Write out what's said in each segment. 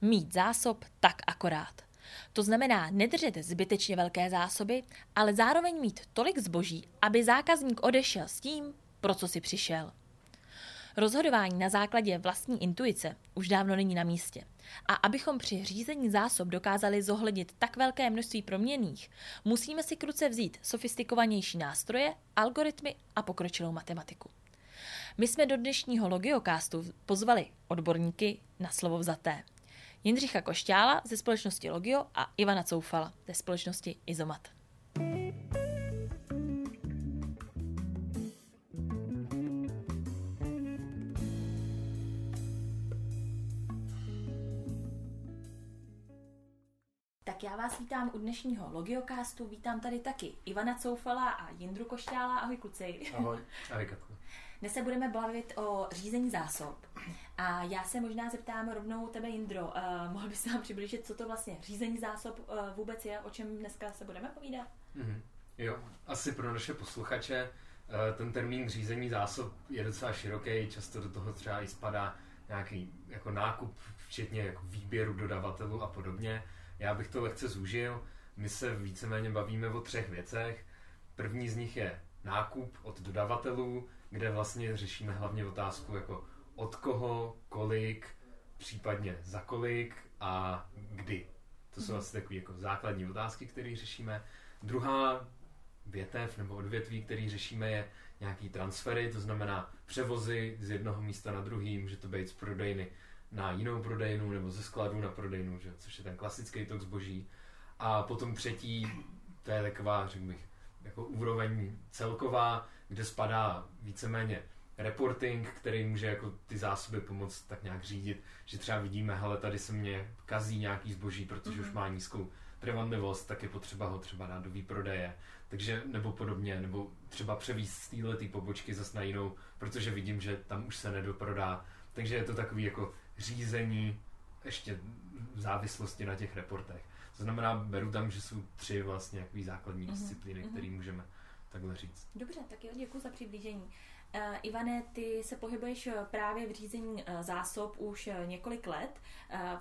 Mít zásob tak akorát. To znamená nedržet zbytečně velké zásoby, ale zároveň mít tolik zboží, aby zákazník odešel s tím, pro co si přišel. Rozhodování na základě vlastní intuice už dávno není na místě. A abychom při řízení zásob dokázali zohlednit tak velké množství proměných, musíme si kruce vzít sofistikovanější nástroje, algoritmy a pokročilou matematiku. My jsme do dnešního Logiocastu pozvali odborníky na slovo vzaté. Jindřicha Košťála ze společnosti Logio a Ivana Coufala ze společnosti Izomat. Tak já vás vítám u dnešního Logiocastu. Vítám tady taky Ivana Coufala a Jindru Košťála. Ahoj kluci. Ahoj. Ahoj Katko. Dnes se budeme bavit o řízení zásob. A já se možná zeptám rovnou tebe, Jindro. Uh, mohl bys nám přiblížit, co to vlastně řízení zásob uh, vůbec je, o čem dneska se budeme povídat? Mm-hmm. Jo, asi pro naše posluchače uh, ten termín řízení zásob je docela široký, často do toho třeba i spadá nějaký jako nákup, včetně jako výběru dodavatelů a podobně. Já bych to lehce zúžil. My se víceméně bavíme o třech věcech. První z nich je nákup od dodavatelů, kde vlastně řešíme hlavně otázku jako od koho, kolik, případně za kolik a kdy. To jsou asi takové jako základní otázky, které řešíme. Druhá větev nebo odvětví, který řešíme, je nějaký transfery, to znamená převozy z jednoho místa na druhý, může to být z prodejny na jinou prodejnu nebo ze skladu na prodejnu, že? což je ten klasický tok zboží. A potom třetí, to je taková, řekl bych, jako úroveň celková, kde spadá víceméně reporting, který může jako ty zásoby pomoct tak nějak řídit, že třeba vidíme, hele, tady se mě kazí nějaký zboží, protože mm-hmm. už mhm. má nízkou trvanlivost, tak je potřeba ho třeba dát do výprodeje, takže nebo podobně, nebo třeba převíst z této pobočky zase na jinou, protože vidím, že tam už se nedoprodá. Takže je to takový jako řízení ještě v závislosti na těch reportech. To znamená, beru tam, že jsou tři vlastně jaký základní mm-hmm. disciplíny, mm-hmm. které můžeme takhle říct. Dobře, tak jo, děkuji za přiblížení. Uh, Ivane, ty se pohybuješ eh, právě v řízení uh, zásob už uh, několik let.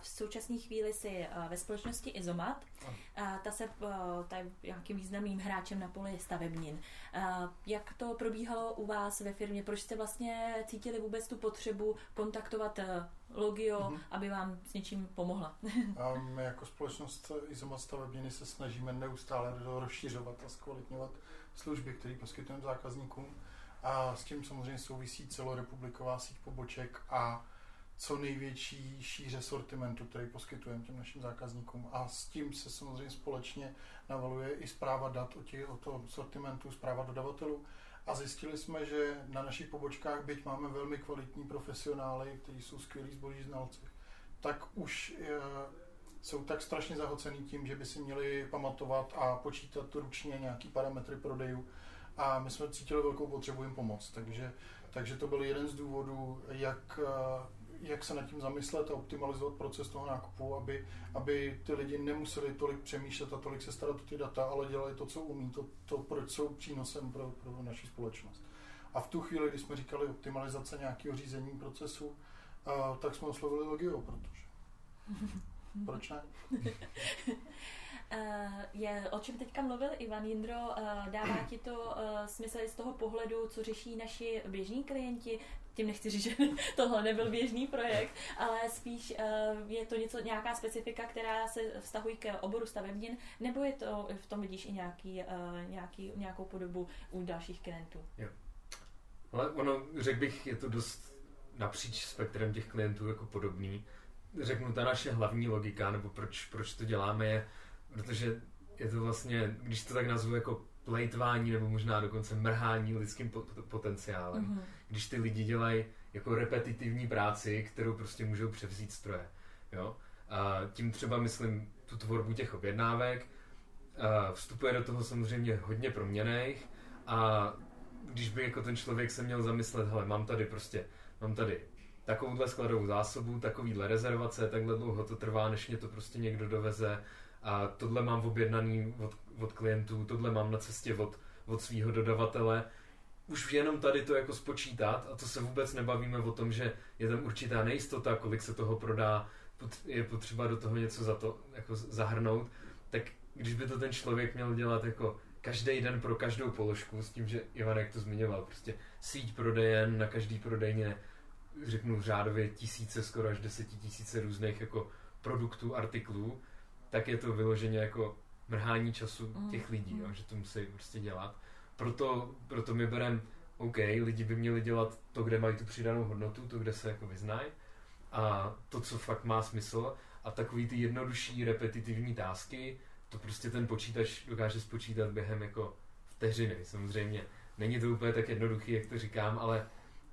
V současné chvíli jsi ve společnosti Izomat. Ta se ta je nějakým významným hráčem na poli stavebnin. Jak to probíhalo u vás ve firmě? Proč jste vlastně cítili vůbec tu potřebu kontaktovat Logio, mm-hmm. aby vám s něčím pomohla? a my jako společnost Izomat stavebniny se snažíme neustále rozšiřovat a zkvalitňovat služby, které poskytujeme zákazníkům. A s tím samozřejmě souvisí celorepubliková síť poboček a co největší šíře sortimentu, který poskytujeme těm našim zákazníkům. A s tím se samozřejmě společně navaluje i zpráva dat o, tě, o tom sortimentu, zpráva dodavatelů. A zjistili jsme, že na našich pobočkách, byť máme velmi kvalitní profesionály, kteří jsou skvělí zboží znalci, tak už e, jsou tak strašně zahocený tím, že by si měli pamatovat a počítat ručně nějaký parametry prodejů, a my jsme cítili velkou potřebu jim pomoct. Takže, takže to byl jeden z důvodů, jak, eh, jak se nad tím zamyslet a optimalizovat proces toho nákupu, aby, aby ty lidi nemuseli tolik přemýšlet a tolik se starat o ty data, ale dělali to, co umí, to, to proč jsou přínosem pro, pro naši společnost. A v tu chvíli, kdy jsme říkali optimalizace nějakého řízení procesu, uh, tak jsme oslovili Logio, protože proč ne? Eh, je, o čem teďka mluvil Ivan Jindro, eh, dává ti to eh, smysl z toho pohledu, co řeší naši běžní klienti, tím nechci říct, že tohle nebyl běžný projekt, ale spíš je to něco, nějaká specifika, která se vztahují k oboru stavebnin, nebo je to, v tom vidíš i nějaký, nějaký, nějakou podobu u dalších klientů? Jo. Ale ono, řekl bych, je to dost napříč spektrem těch klientů jako podobný. Řeknu, ta naše hlavní logika, nebo proč, proč to děláme, je, protože je to vlastně, když to tak nazvu jako plejtvání nebo možná dokonce mrhání lidským potenciálem. Mm-hmm. Když ty lidi dělají jako repetitivní práci, kterou prostě můžou převzít stroje. Jo? A tím třeba myslím tu tvorbu těch objednávek. A vstupuje do toho samozřejmě hodně proměných a když by jako ten člověk se měl zamyslet, hele, mám tady prostě, mám tady takovouhle skladovou zásobu, takovýhle rezervace, takhle dlouho to trvá, než mě to prostě někdo doveze, a tohle mám objednaný od, od klientů, tohle mám na cestě od, od svého dodavatele. Už jenom tady to jako spočítat a to se vůbec nebavíme o tom, že je tam určitá nejistota, kolik se toho prodá, je potřeba do toho něco za to jako zahrnout, tak když by to ten člověk měl dělat jako každý den pro každou položku, s tím, že Ivan, jak to zmiňoval, prostě síť prodejen na každý prodejně, řeknu řádově tisíce, skoro až desetitisíce různých jako produktů, artiklů, tak je to vyloženě jako mrhání času mm. těch lidí, jo, že to musí prostě dělat. Proto, proto my bereme, OK, lidi by měli dělat to, kde mají tu přidanou hodnotu, to, kde se jako vyznají a to, co fakt má smysl a takový ty jednodušší repetitivní tásky, to prostě ten počítač dokáže spočítat během jako vteřiny. Samozřejmě není to úplně tak jednoduchý, jak to říkám, ale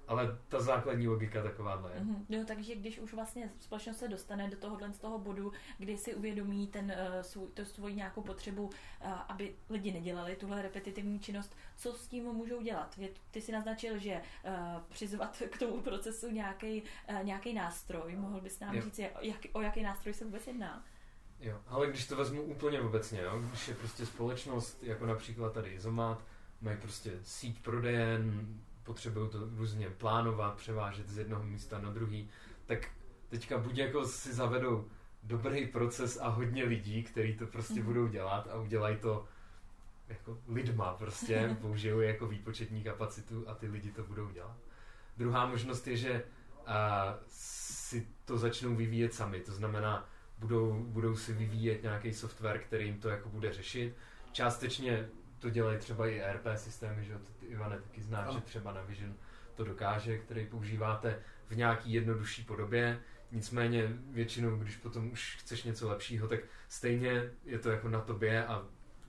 ale ta základní logika takováhle je. Mm-hmm. No, takže když už vlastně společnost se dostane do tohohle z toho bodu, kdy si uvědomí ten, uh, svůj, to svoji nějakou potřebu, uh, aby lidi nedělali tuhle repetitivní činnost, co s tím můžou dělat? Ty si naznačil, že uh, přizvat k tomu procesu nějaký uh, nějaký nástroj. Mohl bys nám jo. říct, jak, o jaký nástroj se vůbec jedná? Jo, ale když to vezmu úplně obecně, jo, když je prostě společnost, jako například tady Izomat, mají prostě síť prodejen, potřebují to různě plánovat, převážet z jednoho místa na druhý, tak teďka buď jako si zavedou dobrý proces a hodně lidí, kteří to prostě mm. budou dělat a udělají to jako lidma prostě, použijou jako výpočetní kapacitu a ty lidi to budou dělat. Druhá možnost je, že a, si to začnou vyvíjet sami, to znamená, budou, budou si vyvíjet nějaký software, který jim to jako bude řešit. Částečně to dělají třeba i ERP systémy, že to ty Ivane taky znáš, no. že třeba na Vision to dokáže, který používáte v nějaký jednodušší podobě. Nicméně většinou, když potom už chceš něco lepšího, tak stejně je to jako na tobě a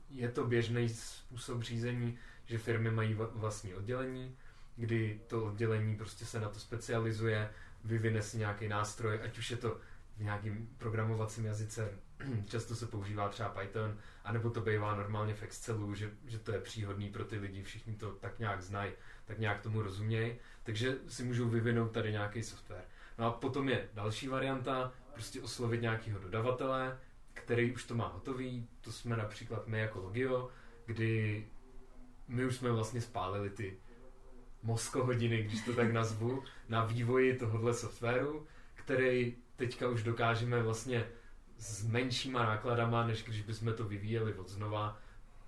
je to běžný způsob řízení, že firmy mají vlastní oddělení, kdy to oddělení prostě se na to specializuje, vyvine si nějaký nástroj, ať už je to v nějakým programovacím jazyce, často se používá třeba Python, anebo to bývá normálně v Excelu, že, že to je příhodný pro ty lidi, všichni to tak nějak znají, tak nějak tomu rozumějí, takže si můžou vyvinout tady nějaký software. No a potom je další varianta, prostě oslovit nějakého dodavatele, který už to má hotový, to jsme například my jako Logio, kdy my už jsme vlastně spálili ty mozkohodiny, když to tak nazvu, na vývoji tohohle softwaru, který teďka už dokážeme vlastně s menšíma nákladama, než když bychom to vyvíjeli od znova,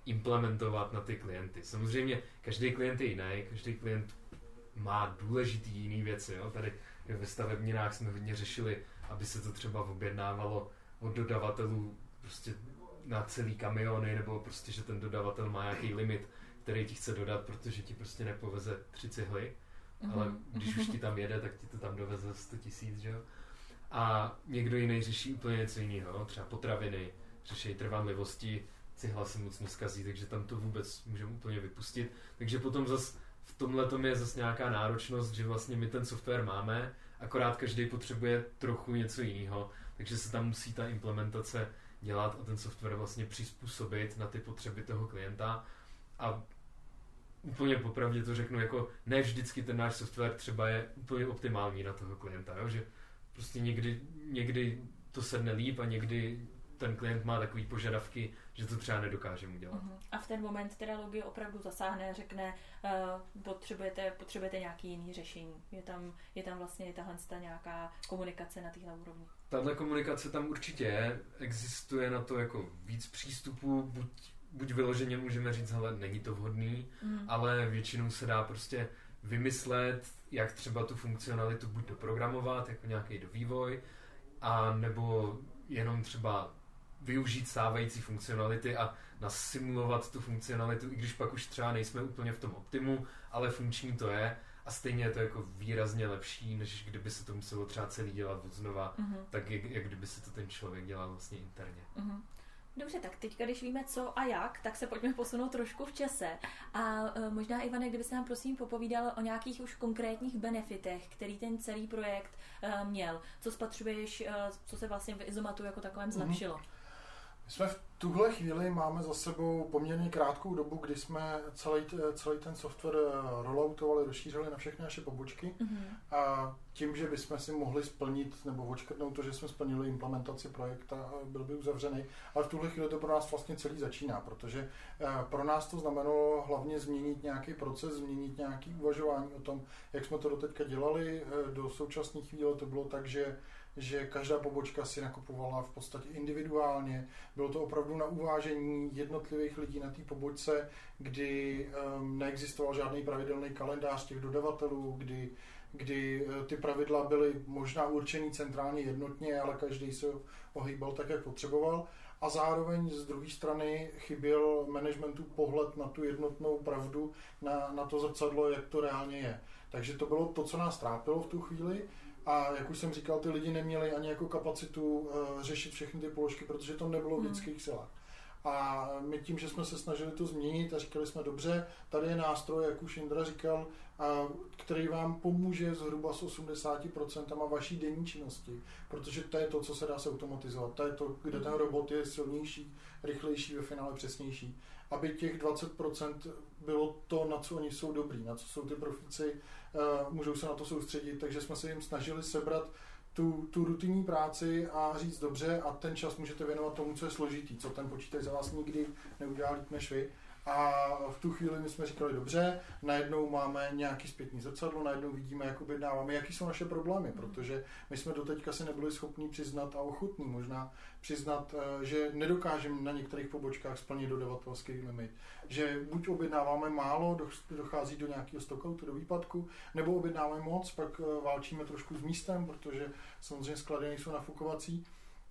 implementovat na ty klienty. Samozřejmě každý klient je jiný, každý klient má důležitý jiný věci. Jo? Tady ve stavebninách jsme hodně řešili, aby se to třeba objednávalo od dodavatelů prostě na celý kamiony, nebo prostě, že ten dodavatel má nějaký limit, který ti chce dodat, protože ti prostě nepoveze tři cihly, mm-hmm. ale když už ti tam jede, tak ti to tam doveze 100 tisíc, že jo a někdo jiný řeší úplně něco jiného, třeba potraviny, řeší trvanlivosti, cihla se moc neskazí, takže tam to vůbec můžeme úplně vypustit. Takže potom zas v tomhle tom je zase nějaká náročnost, že vlastně my ten software máme, akorát každý potřebuje trochu něco jiného, takže se tam musí ta implementace dělat a ten software vlastně přizpůsobit na ty potřeby toho klienta a úplně popravdě to řeknu, jako ne vždycky ten náš software třeba je úplně optimální na toho klienta, jo? že prostě někdy, někdy to sedne líp a někdy ten klient má takový požadavky, že to třeba nedokáže mu dělat. Uh-huh. A v ten moment teda logie opravdu zasáhne, řekne, uh, potřebujete, potřebujete nějaký jiný řešení. Je tam, je tam vlastně tahle nějaká komunikace na téhle úrovni. Tahle komunikace tam určitě je. Existuje na to jako víc přístupů, buď, buď vyloženě můžeme říct, hele, není to vhodný, uh-huh. ale většinou se dá prostě vymyslet, jak třeba tu funkcionalitu buď doprogramovat, jako nějaký do vývoj, a nebo jenom třeba využít stávající funkcionality a nasimulovat tu funkcionalitu, i když pak už třeba nejsme úplně v tom optimu, ale funkční to je a stejně je to jako výrazně lepší, než kdyby se to muselo třeba celý dělat od znova, uh-huh. tak jak, jak kdyby se to ten člověk dělal vlastně interně. Uh-huh. Dobře, tak teď, když víme co a jak, tak se pojďme posunout trošku v čase. A uh, možná, Ivane, kdyby se nám prosím popovídal o nějakých už konkrétních benefitech, který ten celý projekt uh, měl. Co spatřuješ, uh, co se vlastně v Izomatu jako takovém mhm. zlepšilo? Mm-hmm. My jsme v tuhle chvíli máme za sebou poměrně krátkou dobu, kdy jsme celý, celý ten software rolloutovali, rozšířili na všechny naše pobočky mm-hmm. a tím, že bychom si mohli splnit nebo očkrtnout to, že jsme splnili implementaci projekta, byl by uzavřený. Ale v tuhle chvíli to pro nás vlastně celý začíná, protože eh, pro nás to znamenalo hlavně změnit nějaký proces, změnit nějaký uvažování o tom, jak jsme to doteďka dělali. Eh, do současné chvíle to bylo tak, že že každá pobočka si nakupovala v podstatě individuálně. Bylo to opravdu na uvážení jednotlivých lidí na té pobočce, kdy um, neexistoval žádný pravidelný kalendář těch dodavatelů, kdy kdy eh, ty pravidla byly možná určený centrálně jednotně, ale každý se ohýbal tak, jak potřeboval. A zároveň z druhé strany chyběl managementu pohled na tu jednotnou pravdu, na, na to zrcadlo, jak to reálně je. Takže to bylo to, co nás trápilo v tu chvíli. A jak už jsem říkal, ty lidi neměli ani jako kapacitu uh, řešit všechny ty položky, protože to nebylo v hmm. lidských silách. A my tím, že jsme se snažili to změnit a říkali jsme, dobře, tady je nástroj, jak už Indra říkal, který vám pomůže zhruba s 80% vaší denní činnosti, protože to je to, co se dá se automatizovat, to je to, kde ten robot je silnější, rychlejší, ve finále přesnější. Aby těch 20% bylo to, na co oni jsou dobrý, na co jsou ty profíci, můžou se na to soustředit, takže jsme se jim snažili sebrat tu, tu rutinní práci a říct dobře a ten čas můžete věnovat tomu, co je složitý, co ten počítač za vás nikdy neudělá líp než vy. A v tu chvíli my jsme říkali, dobře, najednou máme nějaký zpětný zrcadlo, najednou vidíme, jak objednáváme, jaký jsou naše problémy, protože my jsme doteďka si nebyli schopni přiznat a ochotní možná přiznat, eh, že nedokážeme na některých pobočkách splnit dodavatelský limit. Že buď objednáváme málo, dochází do nějakého stockoutu, do výpadku, nebo objednáváme moc, pak eh, válčíme trošku s místem, protože samozřejmě sklady nejsou nafukovací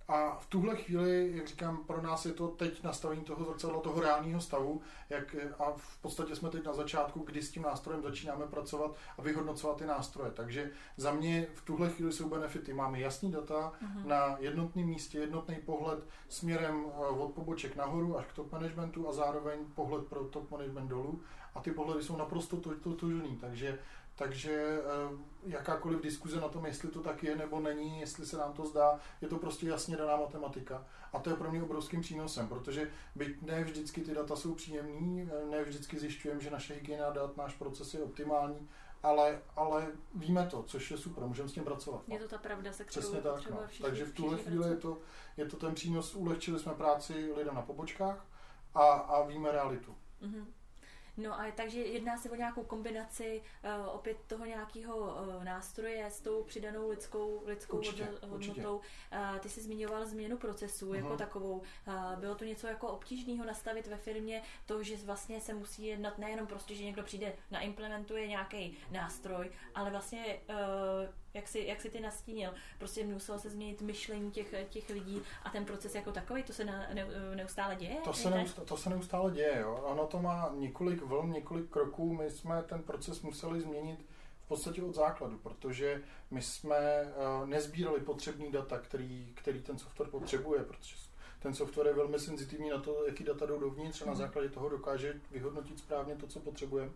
a v tuhle chvíli, jak říkám, pro nás je to teď nastavení toho zrcadla, toho reálného stavu, jak, a v podstatě jsme teď na začátku, kdy s tím nástrojem začínáme pracovat a vyhodnocovat ty nástroje. Takže za mě v tuhle chvíli jsou benefity. Máme jasný data uh-huh. na jednotném místě, jednotný pohled směrem eh, od poboček nahoru až k top managementu a zároveň pohled pro top management dolů. A ty pohledy jsou naprosto totožný, takže takže eh, jakákoliv diskuze na tom, jestli to tak je nebo není, jestli se nám to zdá, je to prostě jasně daná matematika. A to je pro mě obrovským přínosem, protože byť ne vždycky ty data jsou příjemný, eh, ne vždycky zjišťujeme, že naše hygiena dat, náš proces je optimální, ale, ale víme to, což je super, můžeme s tím pracovat. Je to ta pravda, se kterou Přesně tak, no. Takže v tuhle chvíli je to, je to ten přínos, ulehčili jsme práci lidem na pobočkách a, a víme realitu. Mm-hmm. No a takže jedná se o nějakou kombinaci uh, opět toho nějakého uh, nástroje s tou přidanou lidskou, lidskou určitě, hodnotou. Určitě. Uh, ty jsi zmiňoval změnu procesu uh-huh. jako mhm. takovou. Uh, bylo to něco jako obtížného nastavit ve firmě, to, že vlastně se musí jednat nejenom prostě, že někdo přijde, naimplementuje nějaký nástroj, ale vlastně uh, jak si, jak si ty nastínil. Prostě muselo se změnit myšlení těch, těch lidí a ten proces jako takový, to se na, ne, neustále děje? To se, neustále, to se neustále děje, jo. Ono to má několik vln, několik kroků. My jsme ten proces museli změnit v podstatě od základu, protože my jsme uh, nezbírali potřebný data, který, který ten software potřebuje, protože ten software je velmi senzitivní na to, jaký data jdou dovnitř a na mhm. základě toho dokáže vyhodnotit správně to, co potřebujeme.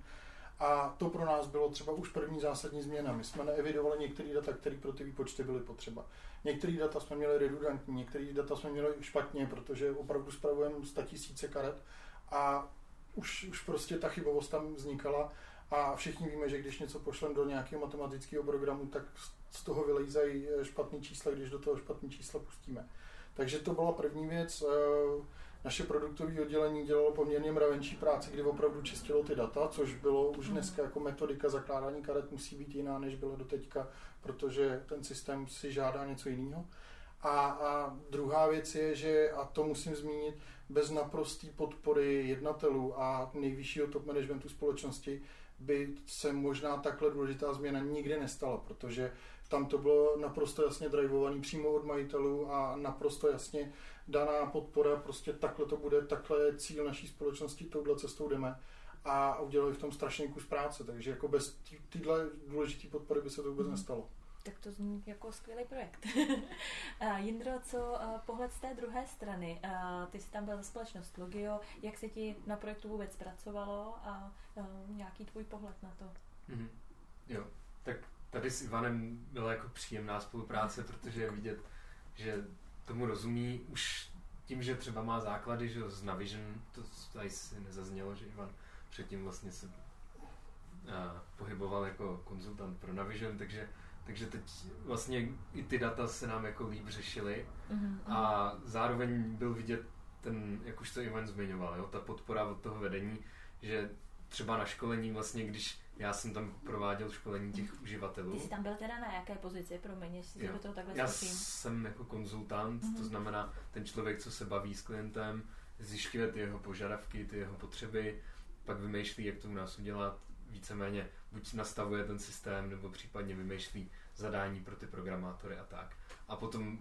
A to pro nás bylo třeba už první zásadní změna. My jsme neevidovali některé data, které pro ty výpočty byly potřeba. Některé data jsme měli redundantní, některé data jsme měli špatně, protože opravdu spravujeme 100 tisíce karet a už, už prostě ta chybovost tam vznikala a všichni víme, že když něco pošlem do nějakého matematického programu, tak z toho vylejzají špatné čísla, když do toho špatné čísla pustíme. Takže to byla první věc. Naše produktové oddělení dělalo poměrně mravenčí práci, kdy opravdu čistilo ty data, což bylo už mhm. dneska jako metodika zakládání karet musí být jiná, než byla doteďka, protože ten systém si žádá něco jiného. A, a druhá věc je, že, a to musím zmínit, bez naprosté podpory jednatelů a nejvyššího top managementu společnosti by se možná takhle důležitá změna nikdy nestala, protože tam to bylo naprosto jasně drivovaný přímo od majitelů a naprosto jasně daná podpora, prostě takhle to bude, takhle je cíl naší společnosti, touhle cestou jdeme a udělali v tom strašný kus práce, takže jako bez téhle důležité podpory by se to vůbec mm. nestalo. Tak to zní jako skvělý projekt. Jindro, co pohled z té druhé strany? Ty jsi tam byl za společnost Logio, jak se ti na projektu vůbec pracovalo a nějaký tvůj pohled na to? Mm-hmm. Jo, tak tady s Ivanem byla jako příjemná spolupráce, protože je vidět, že tomu rozumí už tím, že třeba má základy, že z Navision, to tady si nezaznělo, že Ivan předtím vlastně se a, pohyboval jako konzultant pro Navision, takže, takže teď vlastně i ty data se nám jako líp řešily mm-hmm. a zároveň byl vidět ten, jak už to Ivan zmiňoval, jo, ta podpora od toho vedení, že třeba na školení vlastně, když já jsem tam prováděl školení těch uživatelů. Ty jsi tam byl teda na jaké pozici, promiň, jestli se do toho takhle Já zkusím. jsem jako konzultant, Mhm. to znamená ten člověk, co se baví s klientem, zjišťuje ty jeho požadavky, ty jeho potřeby, pak vymýšlí, jak to u nás udělat, víceméně buď nastavuje ten systém, nebo případně vymýšlí zadání pro ty programátory a tak. A potom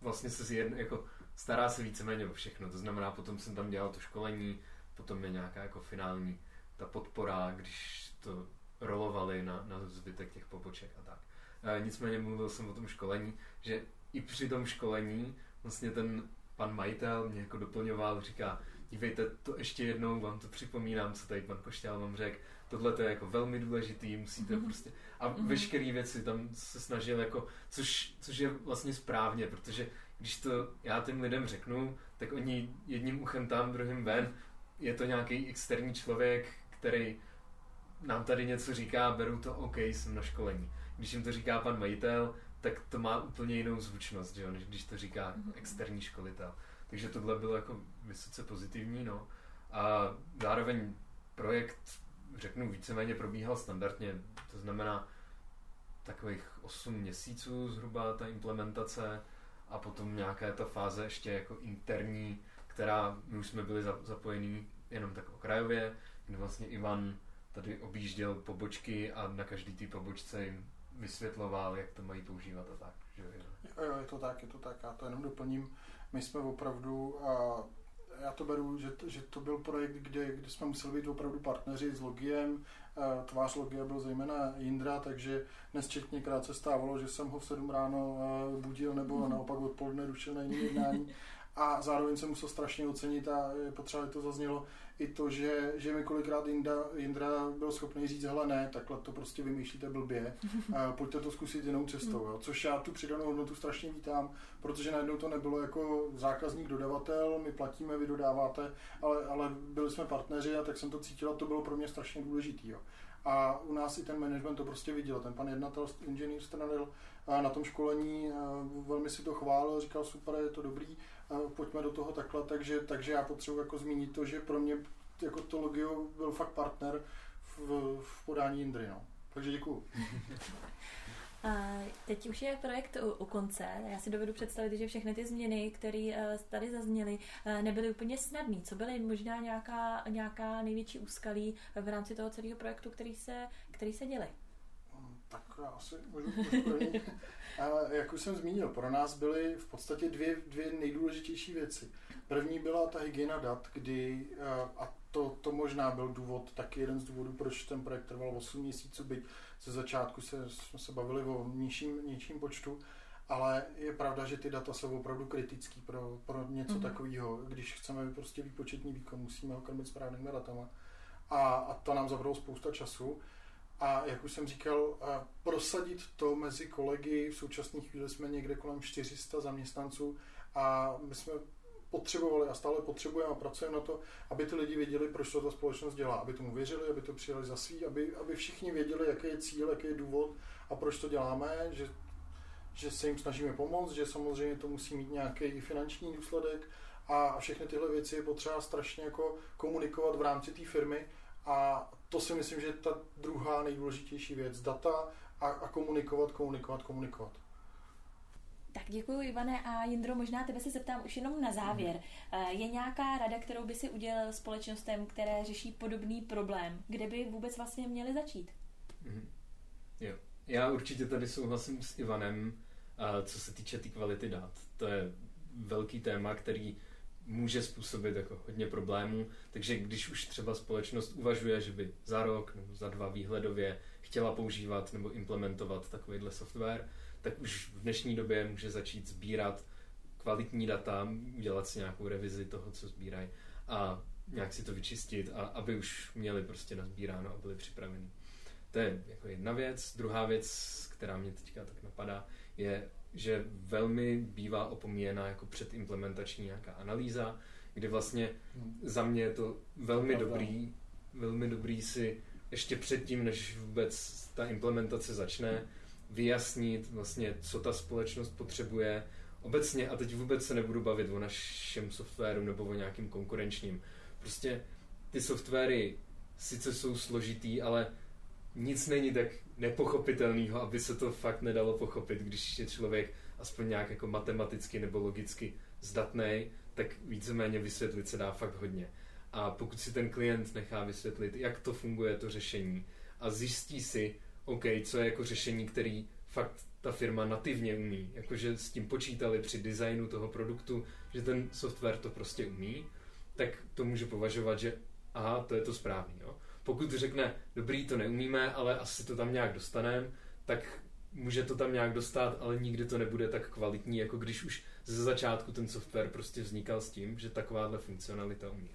vlastně se jedno, jako stará se víceméně o všechno, to znamená, potom jsem tam dělal to školení, potom je nějaká jako finální ta podpora, když to rolovali na, na zbytek těch poboček a tak. E, nicméně mluvil jsem o tom školení, že i při tom školení vlastně ten pan majitel mě jako doplňoval, říká, dívejte, to ještě jednou vám to připomínám, co tady pan Košťál vám řekl, tohle to je jako velmi důležitý, musíte Mhm. prostě, a Mhm. veškeré věci tam se snažil jako, což, což je vlastně správně, protože když to já těm lidem řeknu, tak oni jedním uchem tam, druhým ven, je to nějaký externí člověk, který nám tady něco říká, beru to, OK, jsem na školení. Když jim to říká pan majitel, tak to má úplně jinou zvučnost, že jo, než když to říká Mhm. externí školitel. Takže tohle bylo jako vysoce pozitivní, no. A zároveň projekt, řeknu, víceméně probíhal standardně, to znamená takových 8 měsíců zhruba ta implementace a potom nějaká ta fáze ještě jako interní, která my už jsme byli za- zapojení jenom tak okrajově, kdy vlastně Ivan tady objížděl pobočky a na každý té pobočce jim vysvětloval, jak to mají používat a tak. Že jo. Jo, jo, je to tak, je to tak. Já to jenom doplním. My jsme opravdu, a já to beru, že, to- že to byl projekt, kde, kde jsme museli být opravdu partneři s Logiem. A Tvář Logia byl zejména Jindra, takže nesčetněkrát se stávalo, že jsem ho v 7 ráno budil nebo Mhm. naopak odpoledne rušil na jiném jednání. A zároveň jsem musel strašně ocenit a je potřeba, aby to zaznělo, i to, že, že mi kolikrát Jindra, Jindra byl schopný říct, hele ne, takhle to prostě vymýšlíte blbě, a pojďte to zkusit jinou cestou, jo. což já tu přidanou hodnotu strašně vítám, protože najednou to nebylo jako zákazník, dodavatel, my platíme, vy dodáváte, ale, ale byli jsme partneři a tak jsem to cítil a to bylo pro mě strašně důležitý. Jo. A u nás i ten management to prostě viděl. Ten pan jednatel, inženýr Stranadil, a na tom školení a velmi si to chválil, říkal super, je to dobrý, pojďme do toho takhle, takže, takže já potřebuji jako zmínit to, že pro mě jako to Logio byl fakt partner v, v podání Indry. No. Takže děkuju. A teď už je projekt u, u konce. Já si dovedu představit, že všechny ty změny, které eh, tady zazněly, eh, nebyly úplně snadné. Co byly možná nějaká, nějaká největší úskalí v rámci toho celého projektu, který se, který se děli? Mm, Tak já asi můžu. A Jak už jsem zmínil, pro nás byly v podstatě dvě, dvě nejdůležitější věci. První byla ta hygiena dat, kdy, eh, a to, to možná byl důvod, taky jeden z důvodů, proč ten projekt trval 8 měsíců, byť ze začátku se, jsme se bavili o nižším, nižším počtu, ale je pravda, že ty data jsou opravdu kritický pro, pro něco Mhm. mm-hmm. takového. Když chceme prostě výpočetní výkon, musíme ho krmit správnými datama. A, a to nám zabralo spousta času. A jak už jsem říkal, a prosadit to mezi kolegy, v současné chvíli jsme někde kolem 400 zaměstnanců a my jsme potřebovali a stále potřebujeme a pracujeme na to, aby ty lidi věděli, proč to ta společnost dělá, aby tomu věřili, aby to přijali za svý, aby, aby všichni věděli, jaký je cíl, jaký je důvod a proč to děláme, že, že se jim snažíme pomoct, že samozřejmě to musí mít nějaký finanční důsledek a, a všechny tyhle věci je potřeba strašně jako komunikovat v rámci té firmy a to si myslím, že je ta druhá nejdůležitější věc. Data a, a komunikovat, komunikovat, komunikovat. Tak děkuji, Ivane. A Jindro, možná tebe se zeptám už jenom na závěr. Eh, Je nějaká rada, kterou by si udělal společnostem, které řeší podobný problém? Kde by vůbec vlastně měli začít? Mhm. Jo. Já určitě tady souhlasím s Ivanem, a co se týče té tý kvality dat. To je velký téma, který může způsobit jako hodně problémů, takže když už třeba společnost uvažuje, že by za rok nebo za dva výhledově chtěla používat nebo implementovat takovýhle software, tak už v dnešní době může začít sbírat kvalitní data, udělat si nějakou revizi toho, co sbírají a nějak si to vyčistit, a aby už měli prostě nazbíráno a byli připraveni. To je jako jedna věc. Druhá věc, která mě teďka tak napadá, je, že velmi bývá opomíjena jako předimplementační nějaká analýza, kdy vlastně za mě je to velmi Pravda. dobrý, velmi dobrý si ještě předtím, než vůbec ta implementace začne, vyjasnit vlastně, co ta společnost potřebuje obecně, a teď vůbec se nebudu bavit o našem softwaru nebo o nějakým konkurenčním. Prostě ty softwary sice jsou složitý, ale nic není tak nepochopitelného, aby se to fakt nedalo pochopit, když je člověk aspoň nějak jako matematicky nebo logicky zdatný, tak víceméně vysvětlit se dá fakt hodně. A pokud si ten klient nechá vysvětlit, jak to funguje, to řešení, a zjistí si, OK, co je jako řešení, který fakt ta firma nativně umí, jakože s tím počítali při designu toho produktu, že ten software to prostě umí, tak to může považovat, že aha, to je to správný. Jo. Pokud řekne, dobrý, to neumíme, ale asi to tam nějak dostaneme, tak může to tam nějak dostat, ale nikdy to nebude tak kvalitní, jako když už ze začátku ten software prostě vznikal s tím, že takováhle funkcionalita umí.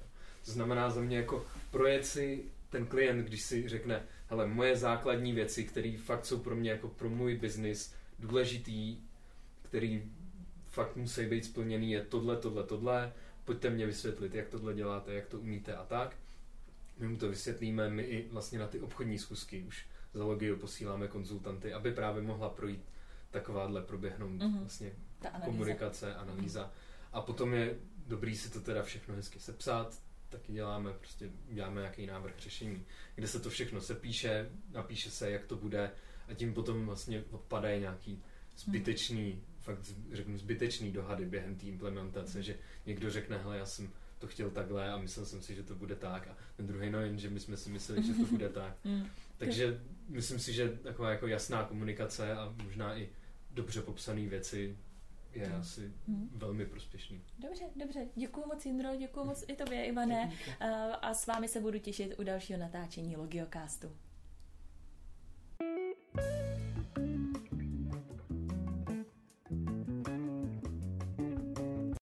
To znamená za mě jako projet si ten klient, když si řekne, hele, moje základní věci, které fakt jsou pro mě jako pro můj biznis důležitý, který fakt musí být splněný, je tohle, tohle, tohle, pojďte mě vysvětlit, jak tohle děláte, jak to umíte a tak. My mu to vysvětlíme, my i vlastně na ty obchodní zkusky už za Logio posíláme konzultanty, aby právě mohla projít takováhle proběhnout mm-hmm. vlastně analýza. komunikace, analýza. A potom je dobrý si to teda všechno hezky sepsat, taky děláme, prostě děláme nějaký návrh řešení, kde se to všechno sepíše, napíše se, jak to bude a tím potom vlastně odpadají nějaký zbytečný, hmm. fakt řeknu zbytečný dohady během té implementace, hmm. že někdo řekne, hele, já jsem to chtěl takhle a myslel jsem si, že to bude tak a ten druhý no jen, že my jsme si mysleli, že to bude tak. Hmm. Takže myslím si, že taková jako jasná komunikace a možná i dobře popsané věci je asi hmm. velmi prospěšný. Dobře, dobře. Děkuji moc, Jindro, děkuji moc i tobě, Ivane. A s vámi se budu těšit u dalšího natáčení Logiocastu. thank you